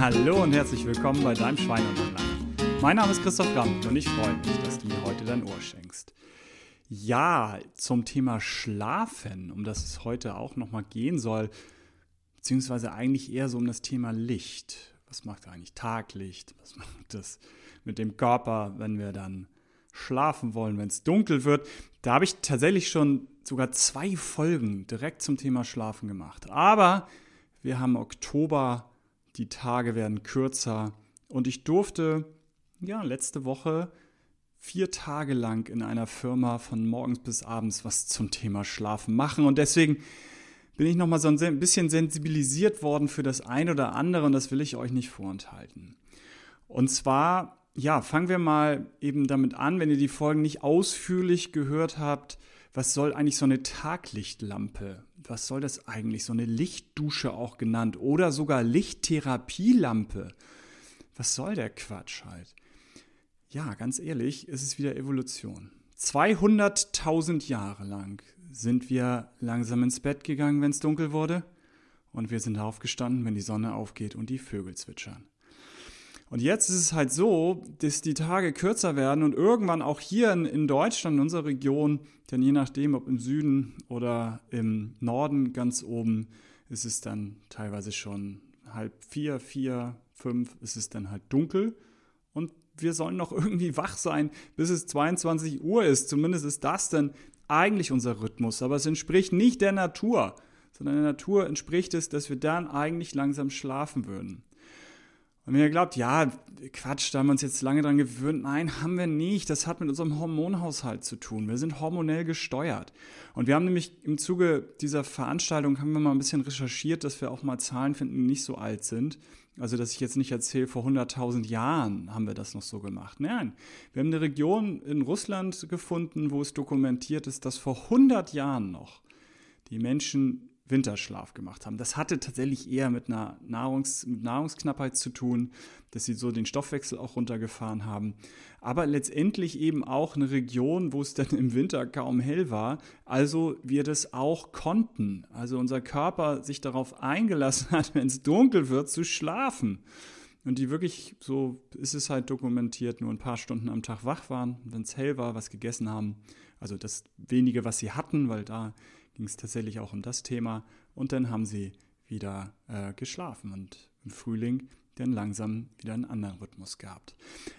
Hallo und herzlich willkommen bei deinem Schwein und Online. Mein Name ist Christoph Ramm und ich freue mich, dass du mir heute dein Ohr schenkst. Ja, zum Thema Schlafen, um das es heute auch nochmal gehen soll, beziehungsweise eigentlich eher so um das Thema Licht. Was macht eigentlich Taglicht? Was macht das mit dem Körper, wenn wir dann schlafen wollen, wenn es dunkel wird? Da habe ich tatsächlich schon sogar zwei Folgen direkt zum Thema Schlafen gemacht. Aber wir haben Oktober, die Tage werden kürzer. Und ich durfte ja letzte Woche vier Tage lang in einer Firma von morgens bis abends was zum Thema Schlafen machen. Und deswegen bin ich nochmal so ein bisschen sensibilisiert worden für das eine oder andere und das will ich euch nicht vorenthalten. Und zwar, ja, fangen wir mal eben damit an, wenn ihr die Folgen nicht ausführlich gehört habt, was soll eigentlich so eine Taglichtlampe? Was soll das eigentlich? So eine Lichtdusche auch genannt oder sogar Lichttherapielampe. Was soll der Quatsch halt? Ja, ganz ehrlich, es ist wieder Evolution. 200.000 Jahre lang sind wir langsam ins Bett gegangen, wenn es dunkel wurde, und wir sind aufgestanden, wenn die Sonne aufgeht und die Vögel zwitschern. Und jetzt ist es halt so, dass die Tage kürzer werden und irgendwann auch hier in, in Deutschland, in unserer Region, denn je nachdem, ob im Süden oder im Norden ganz oben, ist es dann teilweise schon halb vier, vier, fünf, ist es dann halt dunkel. Und wir sollen noch irgendwie wach sein, bis es 22 Uhr ist. Zumindest ist das dann eigentlich unser Rhythmus. Aber es entspricht nicht der Natur, sondern der Natur entspricht es, dass wir dann eigentlich langsam schlafen würden. Wenn ihr glaubt, ja, Quatsch, da haben wir uns jetzt lange dran gewöhnt. Nein, haben wir nicht. Das hat mit unserem Hormonhaushalt zu tun. Wir sind hormonell gesteuert. Und wir haben nämlich im Zuge dieser Veranstaltung haben wir mal ein bisschen recherchiert, dass wir auch mal Zahlen finden, die nicht so alt sind. Also, dass ich jetzt nicht erzähle, vor 100.000 Jahren haben wir das noch so gemacht. Nein, wir haben eine Region in Russland gefunden, wo es dokumentiert ist, dass vor 100 Jahren noch die Menschen Winterschlaf gemacht haben. Das hatte tatsächlich eher mit einer Nahrungs mit Nahrungsknappheit zu tun, dass sie so den Stoffwechsel auch runtergefahren haben. Aber letztendlich eben auch eine Region, wo es dann im Winter kaum hell war. Also wir das auch konnten. Also unser Körper sich darauf eingelassen hat, wenn es dunkel wird, zu schlafen. Und die wirklich, so ist es halt dokumentiert, nur ein paar Stunden am Tag wach waren, wenn es hell war, was gegessen haben. Also das wenige, was sie hatten, weil da ging es tatsächlich auch um das Thema. Und dann haben sie wieder äh, geschlafen und im Frühling dann langsam wieder einen anderen Rhythmus gehabt.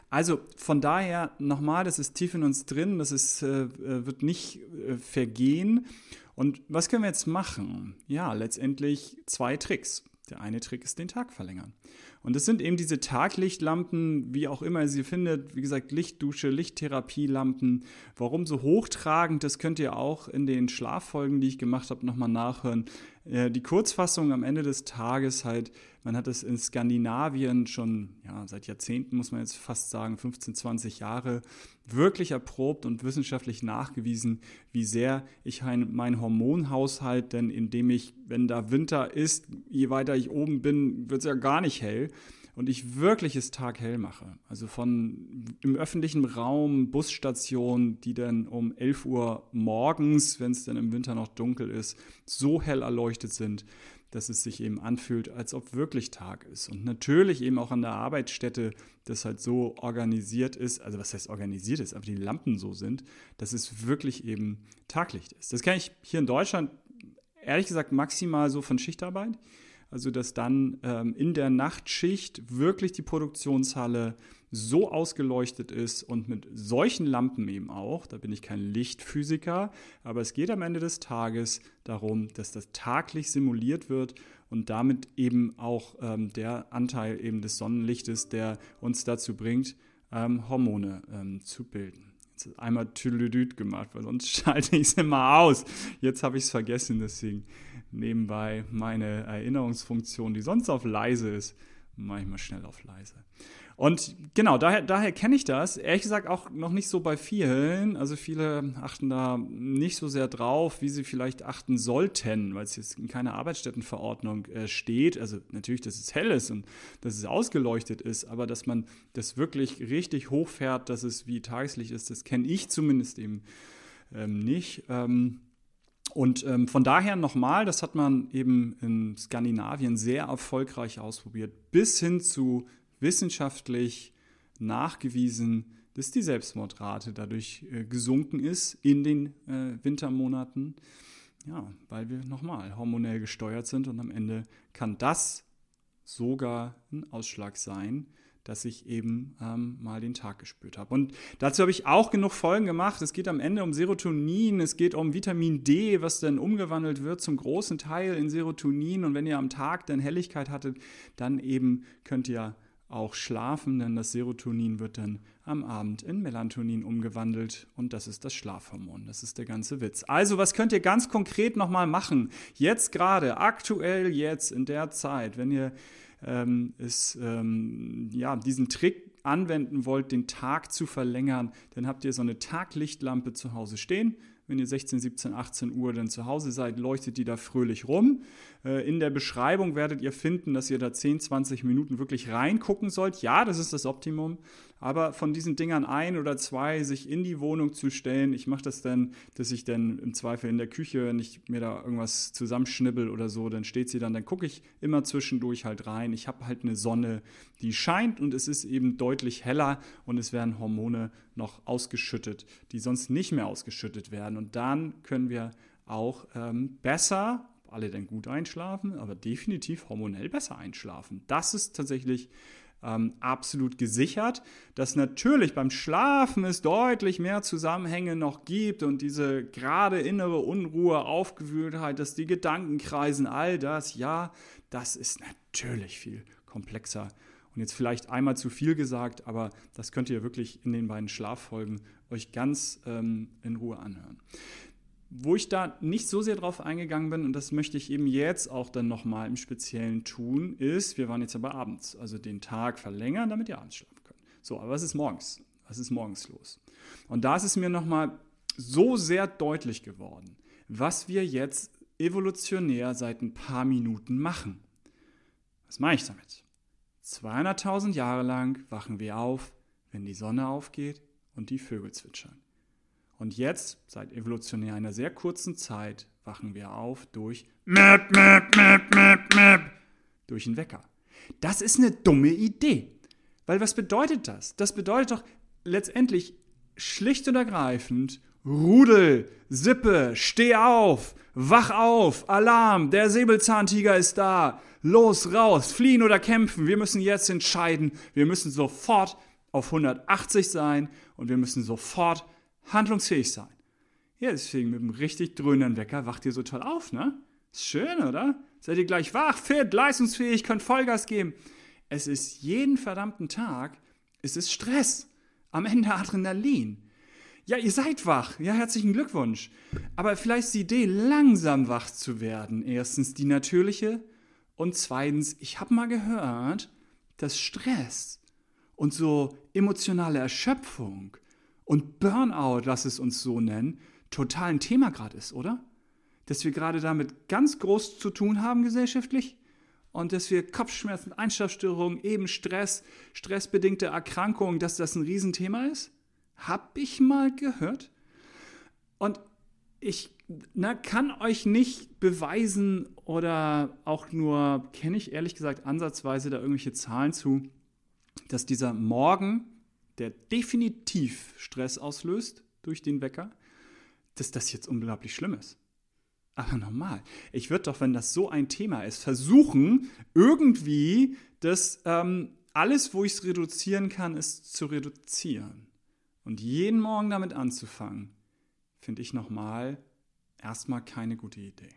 Also von daher nochmal, das ist tief in uns drin, das ist, äh, äh, wird nicht äh, vergehen. Und was können wir jetzt machen? Ja, letztendlich zwei Tricks. Der eine Trick ist den Tag verlängern. Und es sind eben diese Taglichtlampen, wie auch immer ihr sie findet, wie gesagt, Lichtdusche, Lichttherapielampen. Warum so hochtragend, das könnt ihr auch in den Schlaffolgen, die ich gemacht habe, nochmal nachhören. Äh, die Kurzfassung am Ende des Tages halt, man hat es in Skandinavien schon ja, seit Jahrzehnten, muss man jetzt fast sagen, 15, 20 Jahre, wirklich erprobt und wissenschaftlich nachgewiesen, wie sehr ich meinen Hormonhaushalt, denn indem ich, wenn da Winter ist, je weiter ich oben bin, wird es ja gar nicht hell und ich wirklich es taghell mache. Also von im öffentlichen Raum, Busstationen, die dann um 11 Uhr morgens, wenn es dann im Winter noch dunkel ist, so hell erleuchtet sind, dass es sich eben anfühlt, als ob wirklich Tag ist. Und natürlich eben auch an der Arbeitsstätte das halt so organisiert ist, also was heißt organisiert ist, aber die Lampen so sind, dass es wirklich eben Taglicht ist. Das kann ich hier in Deutschland ehrlich gesagt maximal so von Schichtarbeit. Also dass dann ähm, in der Nachtschicht wirklich die Produktionshalle so ausgeleuchtet ist und mit solchen Lampen eben auch, da bin ich kein Lichtphysiker, aber es geht am Ende des Tages darum, dass das taglich simuliert wird und damit eben auch ähm, der Anteil eben des Sonnenlichtes, der uns dazu bringt, ähm, Hormone ähm, zu bilden. Einmal Tüdelüdüt gemacht, weil sonst schalte ich es immer aus. Jetzt habe ich es vergessen, deswegen nebenbei meine Erinnerungsfunktion, die sonst auf leise ist, mache ich mal schnell auf leise. Und genau, daher, daher kenne ich das. Ehrlich gesagt auch noch nicht so bei vielen. Also viele achten da nicht so sehr drauf, wie sie vielleicht achten sollten, weil es jetzt in keiner Arbeitsstättenverordnung äh, steht. Also natürlich, dass es hell ist und dass es ausgeleuchtet ist, aber dass man das wirklich richtig hochfährt, dass es wie Tageslicht ist, das kenne ich zumindest eben ähm, nicht. Ähm, Und ähm, von daher nochmal, das hat man eben in Skandinavien sehr erfolgreich ausprobiert, bis hin zu wissenschaftlich nachgewiesen, dass die Selbstmordrate dadurch äh, gesunken ist in den äh, Wintermonaten. Ja, weil wir nochmal hormonell gesteuert sind und am Ende kann das sogar ein Ausschlag sein, dass ich eben ähm, mal den Tag gespürt habe. Und dazu habe ich auch genug Folgen gemacht. Es geht am Ende um Serotonin, es geht um Vitamin D, was dann umgewandelt wird zum großen Teil in Serotonin. Und wenn ihr am Tag dann Helligkeit hattet, dann eben könnt ihr auch schlafen, denn das Serotonin wird dann am Abend in Melatonin umgewandelt und das ist das Schlafhormon. Das ist der ganze Witz. Also, was könnt ihr ganz konkret nochmal machen? Jetzt gerade, aktuell jetzt in der Zeit, wenn ihr ähm, ist, ähm, ja, diesen Trick anwenden wollt, den Tag zu verlängern, dann habt ihr so eine Taglichtlampe zu Hause stehen. Wenn ihr 16, 17, 18 Uhr dann zu Hause seid, leuchtet die da fröhlich rum. Äh, in der Beschreibung werdet ihr finden, dass ihr da 10, 20 Minuten wirklich reingucken sollt. Ja, das ist das Optimum. Aber von diesen Dingern ein oder zwei sich in die Wohnung zu stellen, ich mache das dann, dass ich dann im Zweifel in der Küche, wenn ich mir da irgendwas zusammenschnibbel oder so, dann steht sie dann, dann gucke ich immer zwischendurch halt rein. Ich habe halt eine Sonne, die scheint und es ist eben deutlich heller und es werden Hormone noch ausgeschüttet, die sonst nicht mehr ausgeschüttet werden. Und dann können wir auch ähm, besser alle denn gut einschlafen, aber definitiv hormonell besser einschlafen. Das ist tatsächlich ähm, absolut gesichert, dass natürlich beim Schlafen es deutlich mehr Zusammenhänge noch gibt und diese gerade innere Unruhe, Aufgewühltheit, dass die Gedanken kreisen, all das, ja, das ist natürlich viel komplexer. Und jetzt vielleicht einmal zu viel gesagt, aber das könnt ihr wirklich in den beiden Schlaffolgen euch ganz ähm, in Ruhe anhören. Wo ich da nicht so sehr drauf eingegangen bin, und das möchte ich eben jetzt auch dann nochmal im Speziellen tun, ist, wir waren jetzt aber abends, also den Tag verlängern, damit ihr abends schlafen könnt. So, aber was ist morgens? Was ist morgens los? Und da ist es mir nochmal so sehr deutlich geworden, was wir jetzt evolutionär seit ein paar Minuten machen. Was meine ich damit? 200.000 Jahre lang wachen wir auf, wenn die Sonne aufgeht und die Vögel zwitschern. Und jetzt, seit evolutionär einer sehr kurzen Zeit, wachen wir auf durch Mäp, Mäp, Mäp, Mäp, Mäp, durch einen Wecker. Das ist eine dumme Idee. Weil was bedeutet das? Das bedeutet doch letztendlich schlicht und ergreifend, Rudel, Sippe, steh auf, wach auf, Alarm, der Säbelzahntiger ist da, los, raus, fliehen oder kämpfen, wir müssen jetzt entscheiden, wir müssen sofort auf 180 sein und wir müssen sofort handlungsfähig sein. Ja, deswegen mit einem richtig dröhnenden Wecker wacht ihr so toll auf, ne? Ist schön, oder? Seid ihr gleich wach, fit, leistungsfähig, könnt Vollgas geben. Es ist jeden verdammten Tag, es ist Stress. Am Ende Adrenalin. Ja, ihr seid wach. Ja, herzlichen Glückwunsch. Aber vielleicht ist die Idee, langsam wach zu werden. Erstens die natürliche und zweitens, ich habe mal gehört, dass Stress und so emotionale Erschöpfung und Burnout, lass es uns so nennen, total ein Thema gerade ist, oder? Dass wir gerade damit ganz groß zu tun haben gesellschaftlich und dass wir Kopfschmerzen, Einschlafstörungen, eben Stress, stressbedingte Erkrankungen, dass das ein Riesenthema ist? Hab ich mal gehört. Und ich na, kann euch nicht beweisen oder auch nur, kenne ich ehrlich gesagt ansatzweise da irgendwelche Zahlen zu, dass dieser Morgen der definitiv Stress auslöst durch den Wecker, dass das jetzt unglaublich schlimm ist. Aber normal. Ich würde doch, wenn das so ein Thema ist, versuchen, irgendwie das ähm, alles, wo ich es reduzieren kann, ist zu reduzieren. Und jeden Morgen damit anzufangen, finde ich nochmal erstmal keine gute Idee.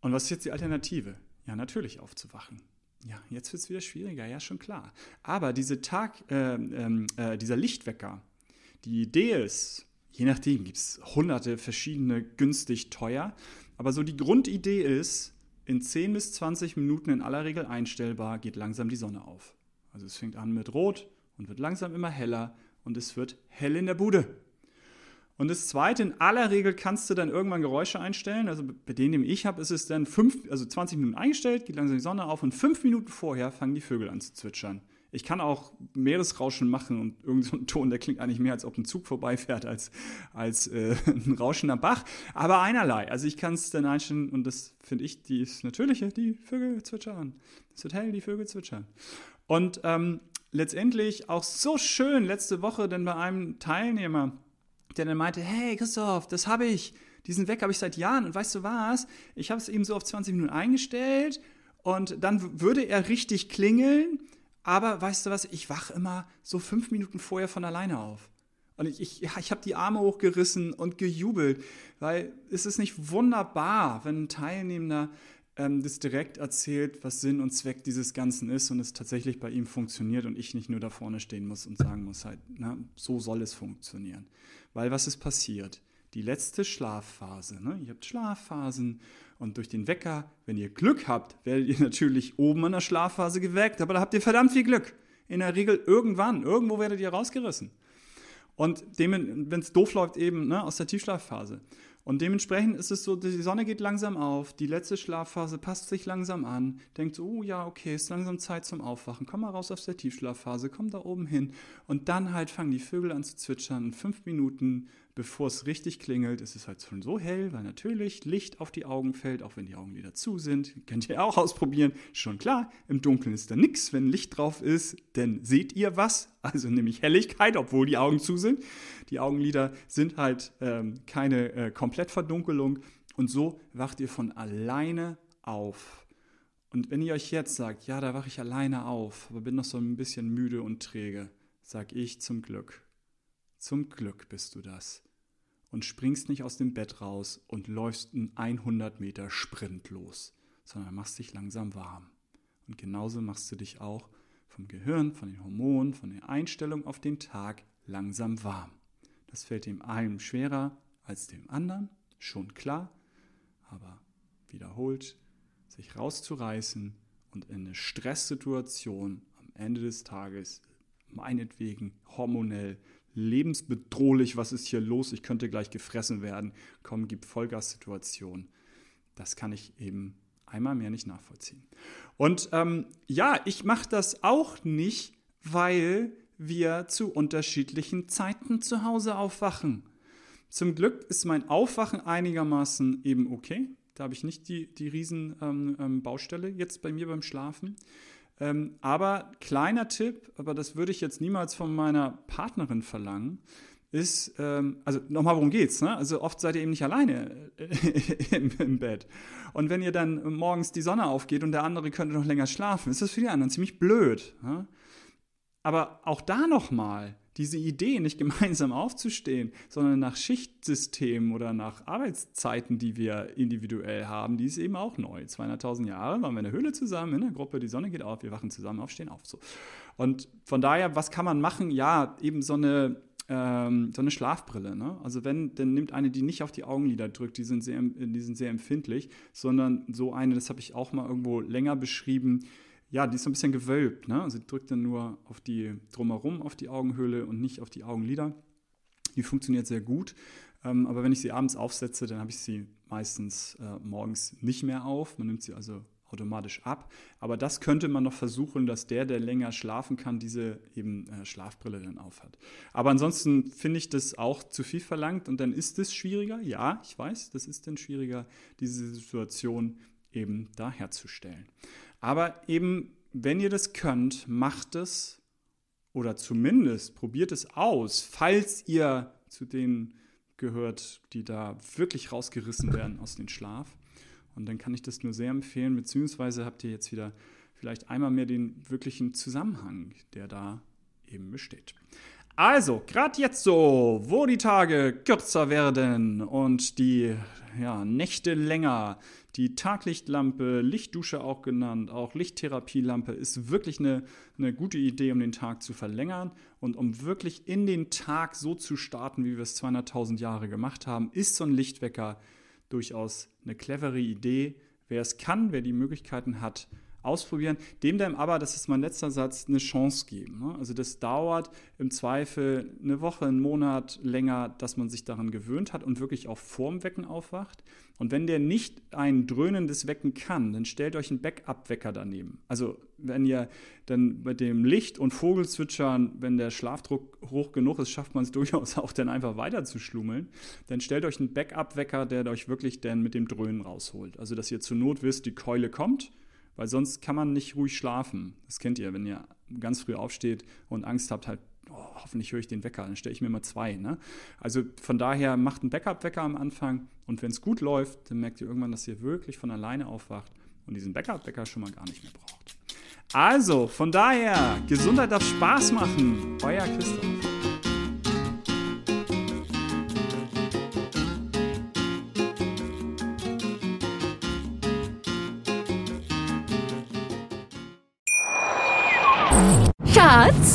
Und was ist jetzt die Alternative? Ja, natürlich aufzuwachen. Ja, jetzt wird es wieder schwieriger, ja, schon klar. Aber diese Tag, äh, äh, dieser Lichtwecker, die Idee ist, je nachdem gibt es hunderte verschiedene günstig teuer, aber so die Grundidee ist, in 10 bis 20 Minuten in aller Regel einstellbar, geht langsam die Sonne auf. Also es fängt an mit Rot und wird langsam immer heller und es wird hell in der Bude. Und das Zweite, in aller Regel kannst du dann irgendwann Geräusche einstellen. Also bei denen, die ich habe, ist es dann fünf, also 20 Minuten eingestellt, geht langsam die Sonne auf und fünf Minuten vorher fangen die Vögel an zu zwitschern. Ich kann auch Meeresrauschen machen und irgendein so Ton, der klingt eigentlich mehr, als ob ein Zug vorbeifährt, als, als äh, ein rauschender Bach. Aber einerlei. Also ich kann es dann einstellen und das finde ich, die ist natürliche, die Vögel zwitschern. Es wird hell, die Vögel zwitschern. Und ähm, letztendlich auch so schön letzte Woche, denn bei einem Teilnehmer, der dann meinte, hey Christoph, das habe ich, diesen Wecker habe ich seit Jahren und weißt du was, ich habe es eben so auf 20 Minuten eingestellt und dann würde er richtig klingeln, aber weißt du was, ich wache immer so fünf Minuten vorher von alleine auf. Und ich, ich, ich habe die Arme hochgerissen und gejubelt, weil es ist nicht wunderbar, wenn ein Teilnehmender ähm, das direkt erzählt, was Sinn und Zweck dieses Ganzen ist und es tatsächlich bei ihm funktioniert und ich nicht nur da vorne stehen muss und sagen muss, halt, na, so soll es funktionieren. Weil was ist passiert? Die letzte Schlafphase. Ne? Ihr habt Schlafphasen und durch den Wecker, wenn ihr Glück habt, werdet ihr natürlich oben in der Schlafphase geweckt, aber da habt ihr verdammt viel Glück. In der Regel irgendwann, irgendwo werdet ihr rausgerissen. Und wenn es doof läuft, eben ne, aus der Tiefschlafphase. Und dementsprechend ist es so, die Sonne geht langsam auf, die letzte Schlafphase passt sich langsam an, denkt so, oh ja, okay, ist langsam Zeit zum Aufwachen, komm mal raus aus der Tiefschlafphase, komm da oben hin. Und dann halt fangen die Vögel an zu zwitschern, fünf Minuten bevor es richtig klingelt, ist es halt schon so hell, weil natürlich Licht auf die Augen fällt, auch wenn die Augen wieder zu sind. Könnt ihr auch ausprobieren. Schon klar, im Dunkeln ist da nichts, wenn Licht drauf ist, denn seht ihr was? Also nämlich Helligkeit, obwohl die Augen zu sind. Die Augenlider sind halt ähm, keine äh, Komplettverdunkelung und so wacht ihr von alleine auf. Und wenn ihr euch jetzt sagt, ja, da wache ich alleine auf, aber bin noch so ein bisschen müde und träge, sag ich zum Glück zum Glück bist du das. Und springst nicht aus dem Bett raus und läufst einen 100 Meter Sprint los, sondern machst dich langsam warm. Und genauso machst du dich auch vom Gehirn, von den Hormonen, von der Einstellung auf den Tag langsam warm. Das fällt dem einen schwerer als dem anderen, schon klar, aber wiederholt, sich rauszureißen und in eine Stresssituation am Ende des Tages meinetwegen hormonell lebensbedrohlich, was ist hier los, ich könnte gleich gefressen werden, komm, gib Vollgas-Situation. Das kann ich eben einmal mehr nicht nachvollziehen. Und ähm, ja, ich mache das auch nicht, weil wir zu unterschiedlichen Zeiten zu Hause aufwachen. Zum Glück ist mein Aufwachen einigermaßen eben okay. Da habe ich nicht die, die riesen ähm, ähm, Baustelle jetzt bei mir beim Schlafen. Ähm, aber kleiner Tipp, aber das würde ich jetzt niemals von meiner Partnerin verlangen, ist, ähm, also nochmal, worum geht's? Ne? Also oft seid ihr eben nicht alleine äh, im, im, Bett. Und wenn ihr dann morgens die Sonne aufgeht und der andere könnte noch länger schlafen, ist das für die anderen ziemlich blöd. Ne? Aber auch da nochmal, diese Idee, nicht gemeinsam aufzustehen, sondern nach Schichtsystemen oder nach Arbeitszeiten, die wir individuell haben, die ist eben auch neu. 200.000 Jahre waren wir in der Höhle zusammen, in der Gruppe, die Sonne geht auf, wir wachen zusammen auf, stehen auf. So. Und von daher, was kann man machen? Ja, eben so eine, ähm, so eine Schlafbrille. Ne? Also wenn, dann nimmt eine, die nicht auf die Augenlider drückt, die sind sehr, die sind sehr empfindlich, sondern so eine, das habe ich auch mal irgendwo länger beschrieben, ja, die ist ein bisschen gewölbt. Ne? Also drückt dann nur auf die drumherum, auf die Augenhöhle und nicht auf die Augenlider. Die funktioniert sehr gut. Ähm, aber wenn ich sie abends aufsetze, dann habe ich sie meistens äh, morgens nicht mehr auf. Man nimmt sie also automatisch ab. Aber das könnte man noch versuchen, dass der, der länger schlafen kann, diese eben äh, Schlafbrille dann aufhat. Aber ansonsten finde ich das auch zu viel verlangt und dann ist es schwieriger. Ja, ich weiß, das ist dann schwieriger, diese Situation eben da herzustellen. Aber eben, wenn ihr das könnt, macht es oder zumindest probiert es aus, falls ihr zu denen gehört, die da wirklich rausgerissen werden aus dem Schlaf. Und dann kann ich das nur sehr empfehlen, beziehungsweise habt ihr jetzt wieder vielleicht einmal mehr den wirklichen Zusammenhang, der da eben besteht. Also, gerade jetzt so, wo die Tage kürzer werden und die ja, Nächte länger, die Taglichtlampe, Lichtdusche auch genannt, auch Lichttherapielampe, ist wirklich eine, eine gute Idee, um den Tag zu verlängern und um wirklich in den Tag so zu starten, wie wir es 200.000 Jahre gemacht haben, ist so ein Lichtwecker durchaus eine clevere Idee. Wer es kann, wer die Möglichkeiten hat, ausprobieren, dem dann aber, das ist mein letzter Satz, eine Chance geben. Ne? Also das dauert im Zweifel eine Woche, einen Monat länger, dass man sich daran gewöhnt hat und wirklich auch vorm Wecken aufwacht. Und wenn der nicht ein dröhnendes Wecken kann, dann stellt euch einen Backup-Wecker daneben. Also wenn ihr dann mit dem Licht und Vogelzwitschern, wenn der Schlafdruck hoch genug ist, schafft man es durchaus auch dann einfach weiter zu schlummeln, dann stellt euch einen Backup-Wecker, der euch wirklich dann mit dem Dröhnen rausholt. Also dass ihr zur Not wisst, die Keule kommt, weil sonst kann man nicht ruhig schlafen. Das kennt ihr, wenn ihr ganz früh aufsteht und Angst habt, halt oh, hoffentlich höre ich den Wecker, dann stelle ich mir mal zwei. Ne? Also von daher macht einen Backup-Wecker am Anfang und wenn es gut läuft, dann merkt ihr irgendwann, dass ihr wirklich von alleine aufwacht und diesen Backup-Wecker schon mal gar nicht mehr braucht. Also, von daher, Gesundheit darf Spaß machen. Euer Christoph.